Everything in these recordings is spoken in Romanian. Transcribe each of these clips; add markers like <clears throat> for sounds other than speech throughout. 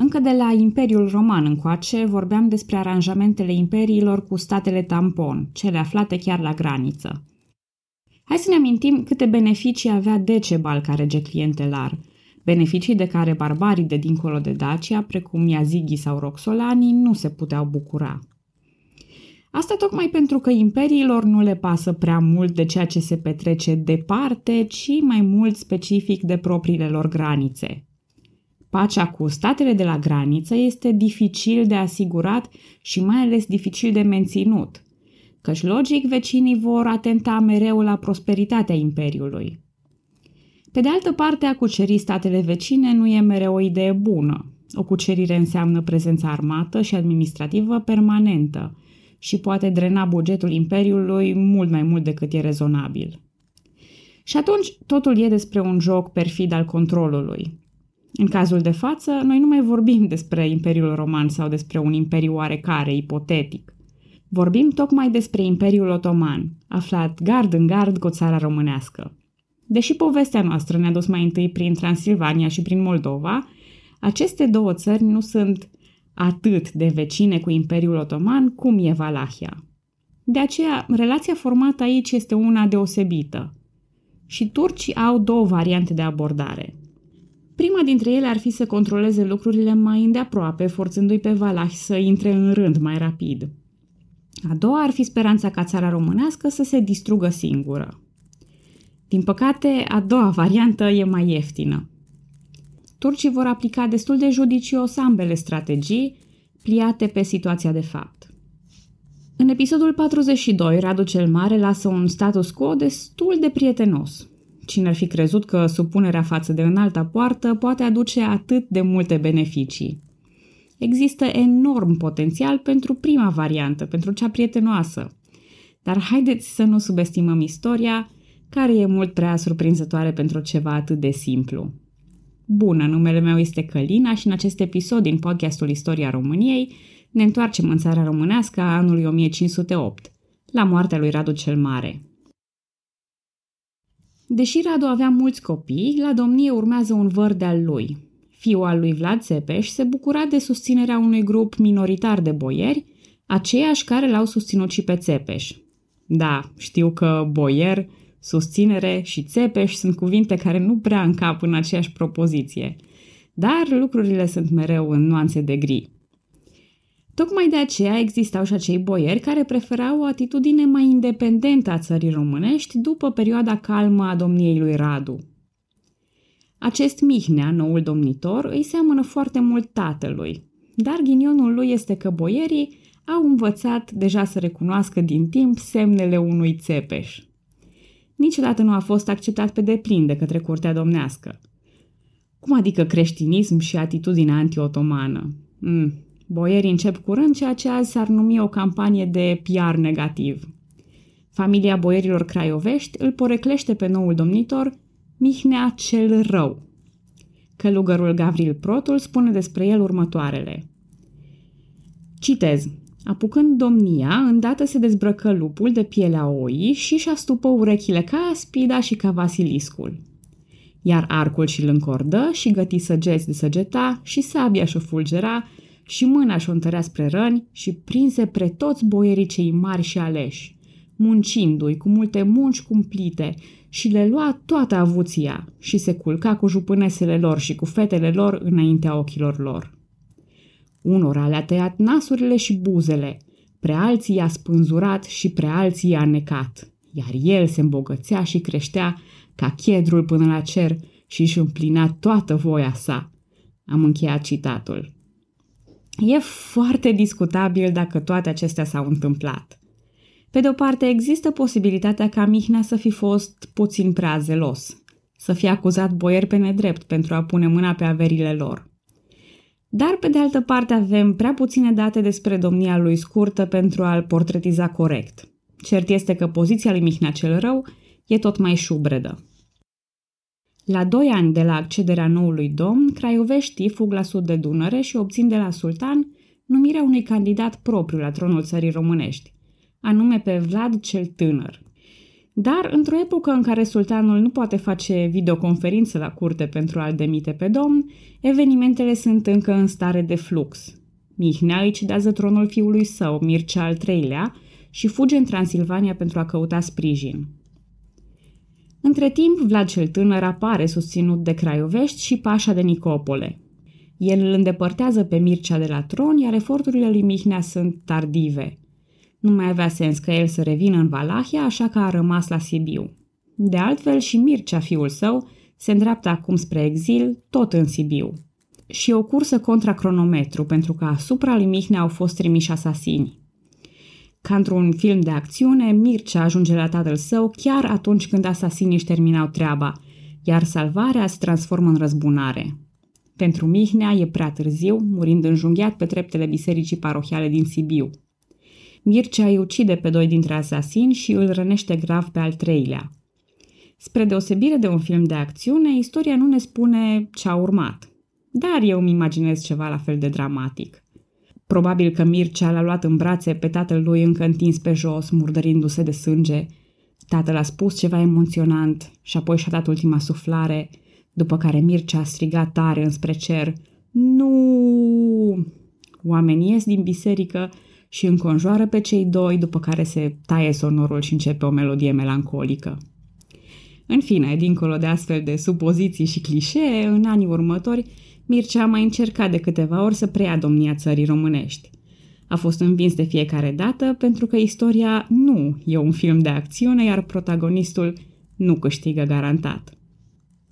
Încă de la Imperiul Roman încoace vorbeam despre aranjamentele imperiilor cu statele tampon, cele aflate chiar la graniță. Hai să ne amintim câte beneficii avea Decebal ca rege clientelar, beneficii de care barbarii de dincolo de Dacia, precum Iazighi sau Roxolani, nu se puteau bucura. Asta tocmai pentru că imperiilor nu le pasă prea mult de ceea ce se petrece departe, ci mai mult specific de propriile lor granițe. Pacea cu statele de la graniță este dificil de asigurat și mai ales dificil de menținut, căci logic vecinii vor atenta mereu la prosperitatea imperiului. Pe de altă parte, a cuceri statele vecine nu e mereu o idee bună. O cucerire înseamnă prezența armată și administrativă permanentă și poate drena bugetul imperiului mult mai mult decât e rezonabil. Și atunci totul e despre un joc perfid al controlului. În cazul de față, noi nu mai vorbim despre Imperiul Roman sau despre un imperiu oarecare, ipotetic. Vorbim tocmai despre Imperiul Otoman, aflat gard în gard cu o țară românească. Deși povestea noastră ne-a dus mai întâi prin Transilvania și prin Moldova, aceste două țări nu sunt atât de vecine cu Imperiul Otoman cum e Valahia. De aceea, relația formată aici este una deosebită. Și turcii au două variante de abordare. Prima dintre ele ar fi să controleze lucrurile mai îndeaproape, forțându-i pe valahi să intre în rând mai rapid. A doua ar fi speranța ca țara românească să se distrugă singură. Din păcate, a doua variantă e mai ieftină. Turcii vor aplica destul de judicios ambele strategii, pliate pe situația de fapt. În episodul 42, Radu cel Mare lasă un status quo destul de prietenos. Cine ar fi crezut că supunerea față de înalta poartă poate aduce atât de multe beneficii? Există enorm potențial pentru prima variantă, pentru cea prietenoasă. Dar haideți să nu subestimăm istoria, care e mult prea surprinzătoare pentru ceva atât de simplu. Bună, numele meu este Călina și în acest episod din podcastul Istoria României ne întoarcem în țara românească a anului 1508, la moartea lui Radu cel Mare. Deși Radu avea mulți copii, la domnie urmează un văr de-al lui. Fiul al lui Vlad Țepeș se bucura de susținerea unui grup minoritar de boieri, aceiași care l-au susținut și pe Țepeș. Da, știu că boier susținere și țepeș sunt cuvinte care nu prea încap în aceeași propoziție, dar lucrurile sunt mereu în nuanțe de gri. Tocmai de aceea existau și acei boieri care preferau o atitudine mai independentă a țării românești după perioada calmă a domniei lui Radu. Acest Mihnea, noul domnitor, îi seamănă foarte mult tatălui, dar ghinionul lui este că boierii au învățat deja să recunoască din timp semnele unui țepeș niciodată nu a fost acceptat pe deplin de către curtea domnească. Cum adică creștinism și atitudinea anti-otomană? Mm, boierii încep curând ceea ce azi s-ar numi o campanie de PR negativ. Familia boierilor craiovești îl poreclește pe noul domnitor Mihnea cel rău. Călugărul Gavril Protul spune despre el următoarele. Citez. Apucând domnia, îndată se dezbrăcă lupul de pielea oii și și astupă urechile ca spida și ca Vasiliscul. Iar arcul și-l încordă și găti săgeți de săgeta și sabia și-o fulgera și mâna și-o întărea spre răni și prinse pre toți boierii cei mari și aleși, muncindu-i cu multe munci cumplite și le lua toată avuția și se culca cu jupânesele lor și cu fetele lor înaintea ochilor lor. Unora le-a tăiat nasurile și buzele, pre alții i-a spânzurat și pre alții i-a necat, iar el se îmbogățea și creștea ca chedrul până la cer și își împlinea toată voia sa. Am încheiat citatul. E foarte discutabil dacă toate acestea s-au întâmplat. Pe de o parte, există posibilitatea ca Mihnea să fi fost puțin prea zelos, să fie acuzat boier pe nedrept pentru a pune mâna pe averile lor. Dar, pe de altă parte, avem prea puține date despre domnia lui scurtă pentru a-l portretiza corect. Cert este că poziția lui Mihnea cel Rău e tot mai șubredă. La doi ani de la accederea noului domn, craioveștii fug la sud de Dunăre și obțin de la sultan numirea unui candidat propriu la tronul țării românești, anume pe Vlad cel Tânăr. Dar, într-o epocă în care sultanul nu poate face videoconferință la curte pentru a-l demite pe domn, evenimentele sunt încă în stare de flux. Mihnea îi cedează tronul fiului său, Mircea al III-lea, și fuge în Transilvania pentru a căuta sprijin. Între timp, Vlad cel Tânăr apare susținut de Craiovești și Pașa de Nicopole. El îl îndepărtează pe Mircea de la tron, iar eforturile lui Mihnea sunt tardive. Nu mai avea sens că el să revină în Valahia, așa că a rămas la Sibiu. De altfel, și Mircea, fiul său, se îndreaptă acum spre exil, tot în Sibiu. Și o cursă contra cronometru, pentru că asupra lui Mihnea au fost trimiși asasini. Ca într-un film de acțiune, Mircea ajunge la tatăl său chiar atunci când asasinii își terminau treaba, iar salvarea se transformă în răzbunare. Pentru Mihnea e prea târziu, murind înjunghiat pe treptele bisericii parohiale din Sibiu. Mircea îi ucide pe doi dintre asasini și îl rănește grav pe al treilea. Spre deosebire de un film de acțiune, istoria nu ne spune ce a urmat. Dar eu îmi imaginez ceva la fel de dramatic. Probabil că Mircea l-a luat în brațe pe tatăl lui încă întins pe jos, murdărindu-se de sânge. Tatăl a spus ceva emoționant și apoi și-a dat ultima suflare, după care Mircea a strigat tare înspre cer. Nu! Oamenii ies din biserică și înconjoară pe cei doi, după care se taie sonorul și începe o melodie melancolică. În fine, dincolo de astfel de supoziții și clișee, în anii următori, Mircea a mai încercat de câteva ori să preia domnia țării românești. A fost învins de fiecare dată pentru că istoria nu e un film de acțiune, iar protagonistul nu câștigă garantat.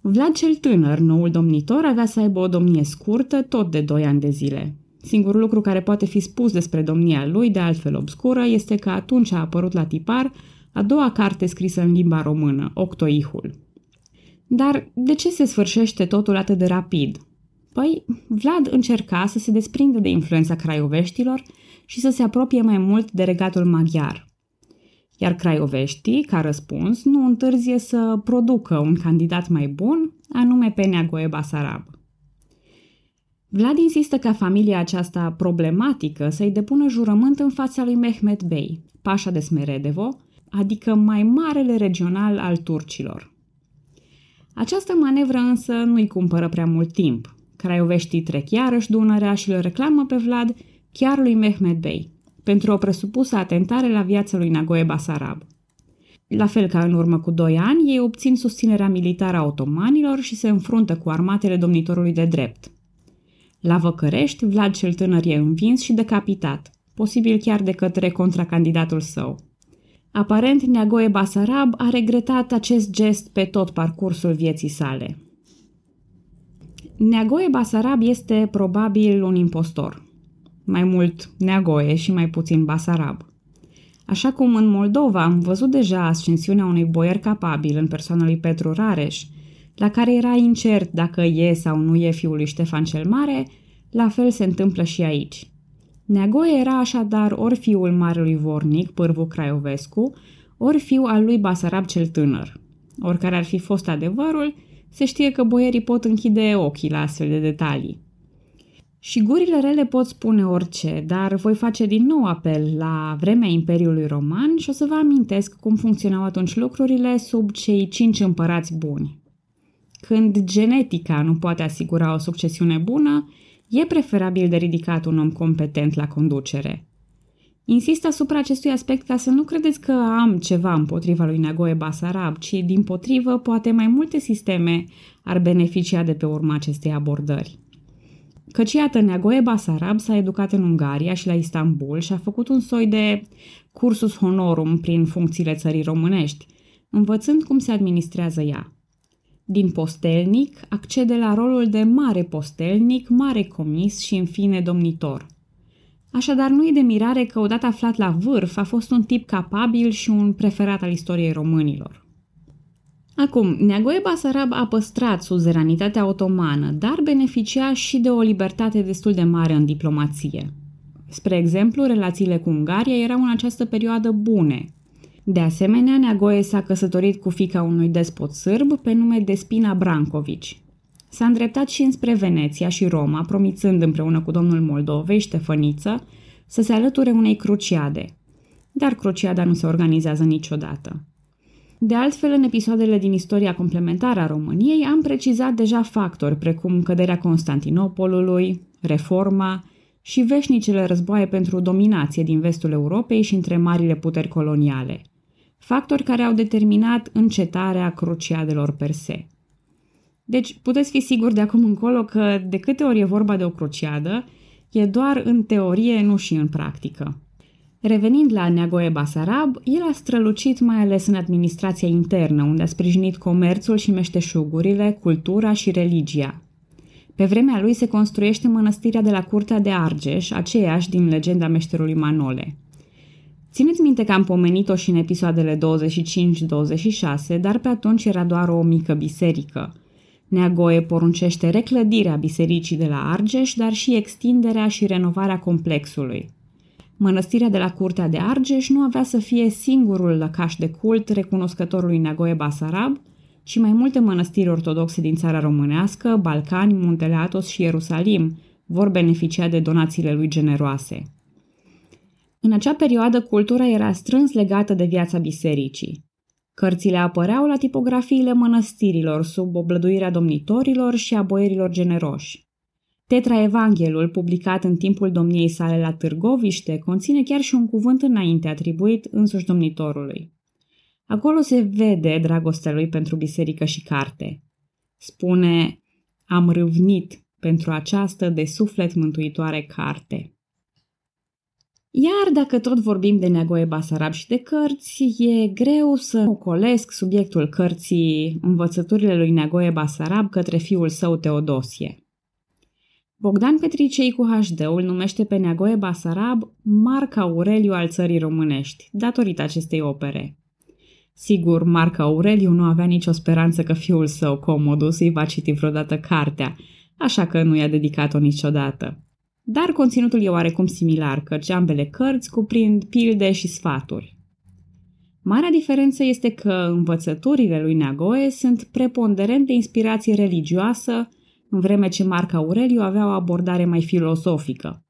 Vlad cel tânăr, noul domnitor, avea să aibă o domnie scurtă, tot de 2 ani de zile. Singurul lucru care poate fi spus despre domnia lui, de altfel obscură, este că atunci a apărut la tipar a doua carte scrisă în limba română, Octoihul. Dar de ce se sfârșește totul atât de rapid? Păi, Vlad încerca să se desprindă de influența craioveștilor și să se apropie mai mult de regatul maghiar. Iar craioveștii, ca răspuns, nu întârzie să producă un candidat mai bun, anume pe Neagoe Basarab. Vlad insistă ca familia aceasta problematică să-i depună jurământ în fața lui Mehmet Bey, pașa de Smeredevo, adică mai marele regional al turcilor. Această manevră însă nu-i cumpără prea mult timp. Craioveștii trec iarăși Dunărea și îl reclamă pe Vlad chiar lui Mehmed Bey, pentru o presupusă atentare la viața lui Nagoe Basarab. La fel ca în urmă cu doi ani, ei obțin susținerea militară a otomanilor și se înfruntă cu armatele domnitorului de drept. La Văcărești, Vlad cel tânăr e învins și decapitat, posibil chiar de către contracandidatul său. Aparent, Neagoe Basarab a regretat acest gest pe tot parcursul vieții sale. Neagoe Basarab este probabil un impostor. Mai mult Neagoe și mai puțin Basarab. Așa cum în Moldova am văzut deja ascensiunea unui boier capabil în persoana lui Petru Rareș, la care era incert dacă e sau nu e fiul lui Ștefan cel Mare, la fel se întâmplă și aici. Neagoe era așadar ori fiul marelui vornic, Pârvu Craiovescu, ori fiu al lui Basarab cel tânăr. Oricare ar fi fost adevărul, se știe că boierii pot închide ochii la astfel de detalii. Și gurile rele pot spune orice, dar voi face din nou apel la vremea Imperiului Roman și o să vă amintesc cum funcționau atunci lucrurile sub cei cinci împărați buni. Când genetica nu poate asigura o succesiune bună, e preferabil de ridicat un om competent la conducere. Insist asupra acestui aspect ca să nu credeți că am ceva împotriva lui Nagoe Basarab, ci din potrivă poate mai multe sisteme ar beneficia de pe urma acestei abordări. Căci iată, Neagoe Basarab s-a educat în Ungaria și la Istanbul și a făcut un soi de cursus honorum prin funcțiile țării românești, învățând cum se administrează ea. Din postelnic accede la rolul de mare postelnic, mare comis și în fine domnitor – Așadar, nu e de mirare că odată aflat la vârf a fost un tip capabil și un preferat al istoriei românilor. Acum, Neagoe Basarab a păstrat suzeranitatea otomană, dar beneficia și de o libertate destul de mare în diplomație. Spre exemplu, relațiile cu Ungaria erau în această perioadă bune. De asemenea, Neagoe s-a căsătorit cu fica unui despot sârb pe nume Despina Brancovici. S-a îndreptat și înspre Veneția și Roma, promițând împreună cu domnul Moldovei, Ștefăniță, să se alăture unei cruciade. Dar cruciada nu se organizează niciodată. De altfel, în episoadele din istoria complementară a României am precizat deja factori precum căderea Constantinopolului, reforma și veșnicele războaie pentru dominație din vestul Europei și între marile puteri coloniale. Factori care au determinat încetarea cruciadelor per se. Deci puteți fi siguri de acum încolo că de câte ori e vorba de o cruciadă, e doar în teorie, nu și în practică. Revenind la Neagoe Basarab, el a strălucit mai ales în administrația internă, unde a sprijinit comerțul și meșteșugurile, cultura și religia. Pe vremea lui se construiește mănăstirea de la Curtea de Argeș, aceeași din legenda meșterului Manole. Țineți minte că am pomenit-o și în episoadele 25-26, dar pe atunci era doar o mică biserică. Neagoe poruncește reclădirea bisericii de la Argeș, dar și extinderea și renovarea complexului. Mănăstirea de la Curtea de Argeș nu avea să fie singurul lăcaș de cult recunoscătorului Neagoe Basarab, și mai multe mănăstiri ortodoxe din țara românească, Balcani, Muntele Atos și Ierusalim vor beneficia de donațiile lui generoase. În acea perioadă, cultura era strâns legată de viața bisericii. Cărțile apăreau la tipografiile mănăstirilor sub oblăduirea domnitorilor și a boierilor generoși. Tetra Evanghelul, publicat în timpul domniei sale la Târgoviște, conține chiar și un cuvânt înainte atribuit însuși domnitorului. Acolo se vede dragostea lui pentru biserică și carte. Spune, am râvnit pentru această de suflet mântuitoare carte. Iar dacă tot vorbim de Neagoe Basarab și de cărți, e greu să ocolesc subiectul cărții Învățăturile lui Neagoe Basarab către fiul său Teodosie. Bogdan Petricei cu HD îl numește pe Neagoe Basarab Marc Aureliu al țării românești, datorită acestei opere. Sigur, Marc Aureliu nu avea nicio speranță că fiul său, Comodus, îi va citi vreodată cartea, așa că nu i-a dedicat-o niciodată. Dar conținutul e oarecum similar, căci ambele cărți cuprind pilde și sfaturi. Marea diferență este că învățăturile lui Neagoe sunt preponderent de inspirație religioasă, în vreme ce Marc Aureliu avea o abordare mai filosofică.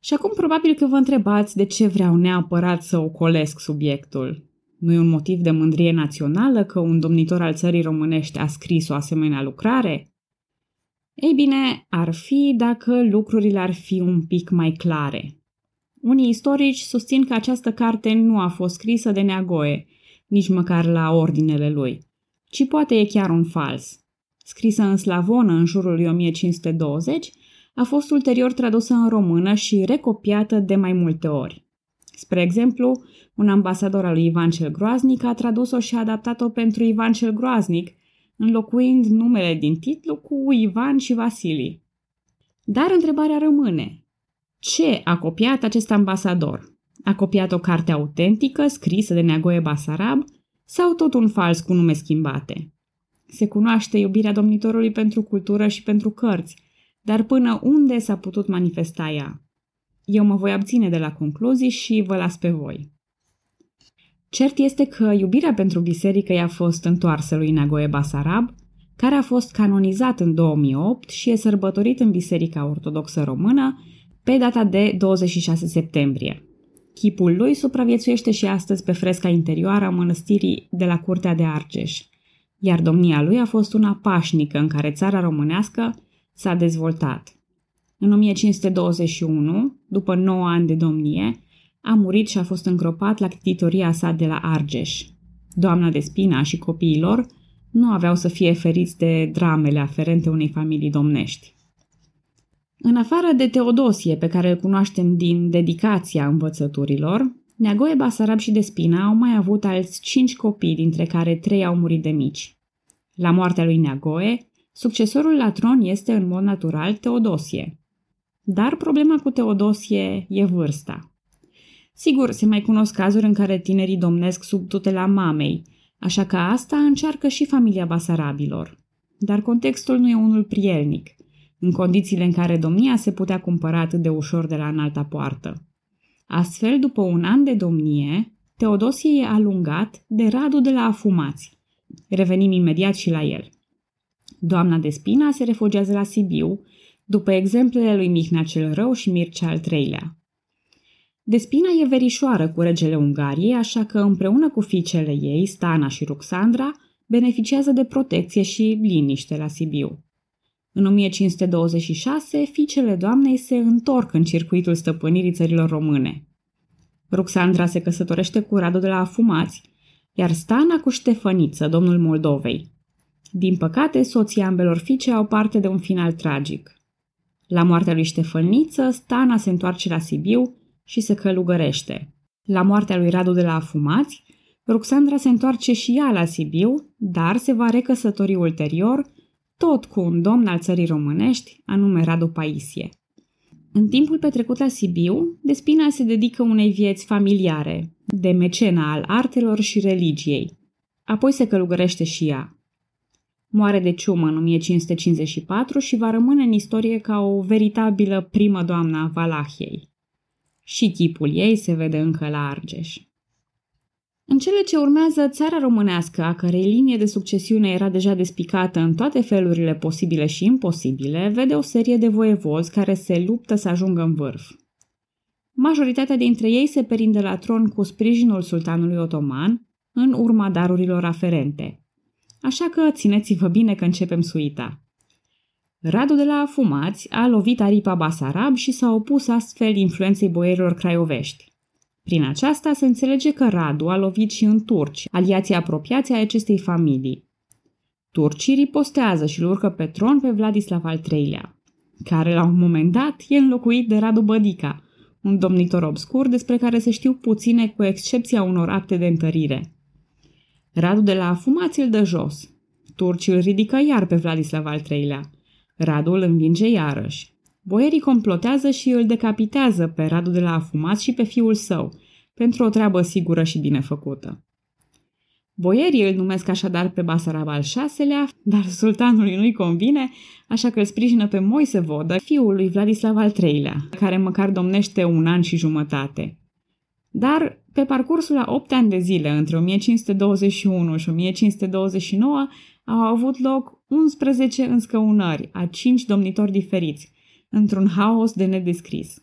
Și acum probabil că vă întrebați de ce vreau neapărat să ocolesc subiectul. Nu e un motiv de mândrie națională că un domnitor al țării românești a scris o asemenea lucrare? Ei bine, ar fi dacă lucrurile ar fi un pic mai clare. Unii istorici susțin că această carte nu a fost scrisă de Neagoe, nici măcar la ordinele lui, ci poate e chiar un fals. Scrisă în slavonă în jurul lui 1520, a fost ulterior tradusă în română și recopiată de mai multe ori. Spre exemplu, un ambasador al lui Ivan cel Groaznic a tradus-o și a adaptat-o pentru Ivan cel Groaznic, înlocuind numele din titlu cu Ivan și Vasili. Dar întrebarea rămâne. Ce a copiat acest ambasador? A copiat o carte autentică, scrisă de Neagoe Basarab, sau tot un fals cu nume schimbate? Se cunoaște iubirea domnitorului pentru cultură și pentru cărți, dar până unde s-a putut manifesta ea? Eu mă voi abține de la concluzii și vă las pe voi. Cert este că iubirea pentru biserică i-a fost întoarsă lui Nagoe Basarab, care a fost canonizat în 2008 și e sărbătorit în Biserica Ortodoxă Română pe data de 26 septembrie. Chipul lui supraviețuiește și astăzi pe fresca interioară a mănăstirii de la Curtea de Argeș, iar domnia lui a fost una pașnică în care țara românească s-a dezvoltat. În 1521, după 9 ani de domnie, a murit și a fost îngropat la ctitoria sa de la Argeș. Doamna de Spina și copiii lor nu aveau să fie feriți de dramele aferente unei familii domnești. În afară de Teodosie, pe care îl cunoaștem din dedicația învățăturilor, Neagoe Basarab și Despina au mai avut alți cinci copii, dintre care trei au murit de mici. La moartea lui Neagoe, succesorul la tron este în mod natural Teodosie. Dar problema cu Teodosie e vârsta. Sigur, se mai cunosc cazuri în care tinerii domnesc sub tutela mamei, așa că asta încearcă și familia basarabilor. Dar contextul nu e unul prielnic, în condițiile în care domnia se putea cumpăra atât de ușor de la înalta poartă. Astfel, după un an de domnie, Teodosie e alungat de Radu de la Afumați. Revenim imediat și la el. Doamna de Spina se refugiază la Sibiu, după exemplele lui Mihnea cel Rău și Mircea al III-lea. Despina e verișoară cu regele Ungariei, așa că împreună cu fiicele ei, Stana și Ruxandra, beneficiază de protecție și liniște la Sibiu. În 1526, fiicele doamnei se întorc în circuitul stăpânirii țărilor române. Ruxandra se căsătorește cu Radu de la Afumați, iar Stana cu Ștefăniță, domnul Moldovei. Din păcate, soții ambelor fiice au parte de un final tragic. La moartea lui Ștefăniță, Stana se întoarce la Sibiu și se călugărește. La moartea lui Radu de la Afumați, Ruxandra se întoarce și ea la Sibiu, dar se va recăsători ulterior, tot cu un domn al țării românești, anume Radu Paisie. În timpul petrecut la Sibiu, Despina se dedică unei vieți familiare, de mecena al artelor și religiei. Apoi se călugărește și ea. Moare de ciumă în 1554 și va rămâne în istorie ca o veritabilă primă doamnă a Valahiei. Și chipul ei se vede încă la Argeș. În cele ce urmează, țara românească, a cărei linie de succesiune era deja despicată în toate felurile posibile și imposibile, vede o serie de voievozi care se luptă să ajungă în vârf. Majoritatea dintre ei se perinde la tron cu sprijinul sultanului otoman, în urma darurilor aferente. Așa că țineți-vă bine că începem suita. Radu de la Afumați a lovit aripa Basarab și s-a opus astfel influenței boierilor craiovești. Prin aceasta se înțelege că Radu a lovit și în turci, aliații apropiați ai acestei familii. Turcii ripostează și îl urcă pe tron pe Vladislav al III-lea, care la un moment dat e înlocuit de Radu Bădica, un domnitor obscur despre care se știu puține cu excepția unor acte de întărire. Radu de la Afumați îl dă jos. Turcii îl ridică iar pe Vladislav al III-lea. Radu îl învinge iarăși. Boierii complotează și îl decapitează pe Radu de la Afumați și pe fiul său, pentru o treabă sigură și bine făcută. Boierii îl numesc așadar pe Basarab al VI-lea, dar sultanului nu-i convine, așa că îl sprijină pe Moise Vodă, fiul lui Vladislav al III-lea, care măcar domnește un an și jumătate. Dar, pe parcursul a 8 ani de zile, între 1521 și 1529, au avut loc 11 înscăunări a 5 domnitori diferiți, într-un haos de nedescris.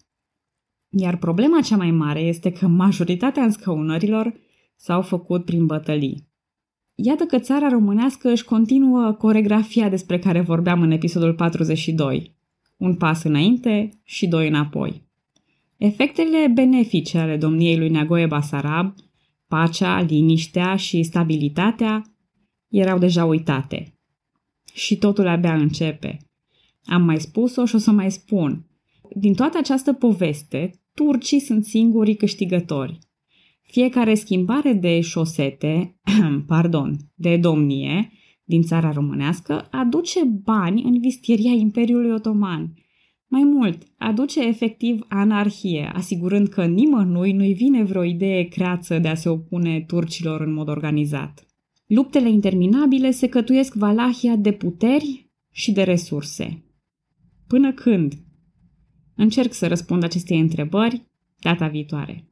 Iar problema cea mai mare este că majoritatea înscăunărilor s-au făcut prin bătălii. Iată că țara românească își continuă coregrafia despre care vorbeam în episodul 42. Un pas înainte și doi înapoi. Efectele benefice ale domniei lui Neagoe Basarab, pacea, liniștea și stabilitatea, erau deja uitate. Și totul abia începe. Am mai spus-o și o să mai spun. Din toată această poveste, turcii sunt singurii câștigători. Fiecare schimbare de șosete, <clears throat> pardon, de domnie din țara românească aduce bani în vistieria Imperiului Otoman. Mai mult, aduce efectiv anarhie, asigurând că nimănui nu-i vine vreo idee creață de a se opune turcilor în mod organizat. Luptele interminabile se cătuiesc Valahia de puteri și de resurse. Până când? Încerc să răspund acestei întrebări data viitoare.